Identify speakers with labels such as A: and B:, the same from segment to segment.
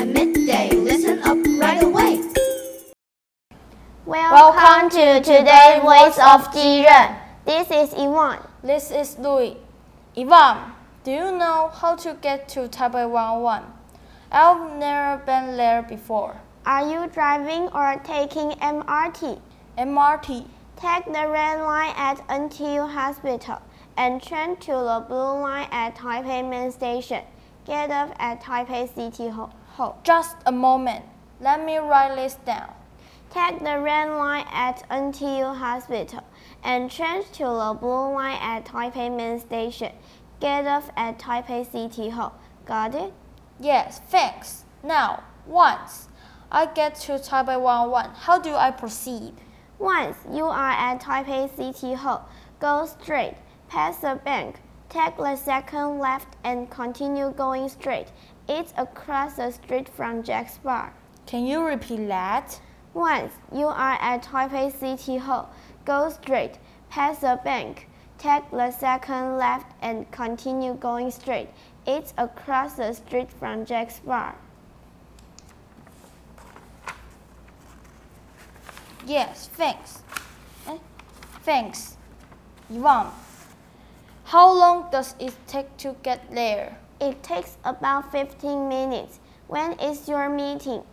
A: at midday. Listen up right away. Welcome to today's Voice of Jiren. This is Ivan.
B: This is Louis. Ivan, do you know how to get to Taipei 101? I've never been there before.
A: Are you driving or taking MRT?
B: MRT.
A: Take the red line at NTU Hospital and turn to the blue line at Taipei Main Station. Get off at Taipei City Hall.
B: Just a moment. Let me write this down.
A: Take the red line at NTU Hospital and change to the blue line at Taipei Main Station. Get off at Taipei City Hall. Got it?
B: Yes, thanks. Now, once I get to Taipei 101, how do I proceed?
A: Once you are at Taipei City Hall, go straight, past the bank, take the second left and continue going straight. It's across the street from Jack's Bar.
B: Can you repeat that?
A: Once you are at Taipei City Hall, go straight, past the bank, take the second left and continue going straight. It's across the street from Jack's Bar.
B: Yes, thanks. Eh? Thanks. Ivan, how long does it take to get there?
A: It takes about 15 minutes. When is your meeting?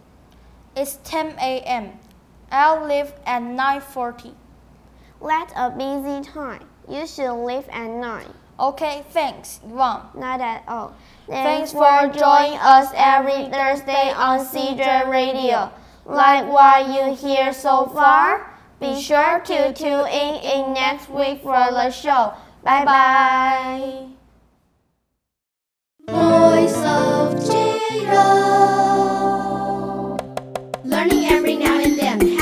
B: It's 10 a.m. I'll leave at 9:40.
A: That's a busy time. You should leave at 9.
B: Okay, thanks, Ivan.
A: Not at all.
B: Thanks for joining us every Thursday on CJ Radio. Like what you hear so far? Be sure to tune in, in next week for the show. Bye bye.
C: Voice of Jiren. Learning every now and then.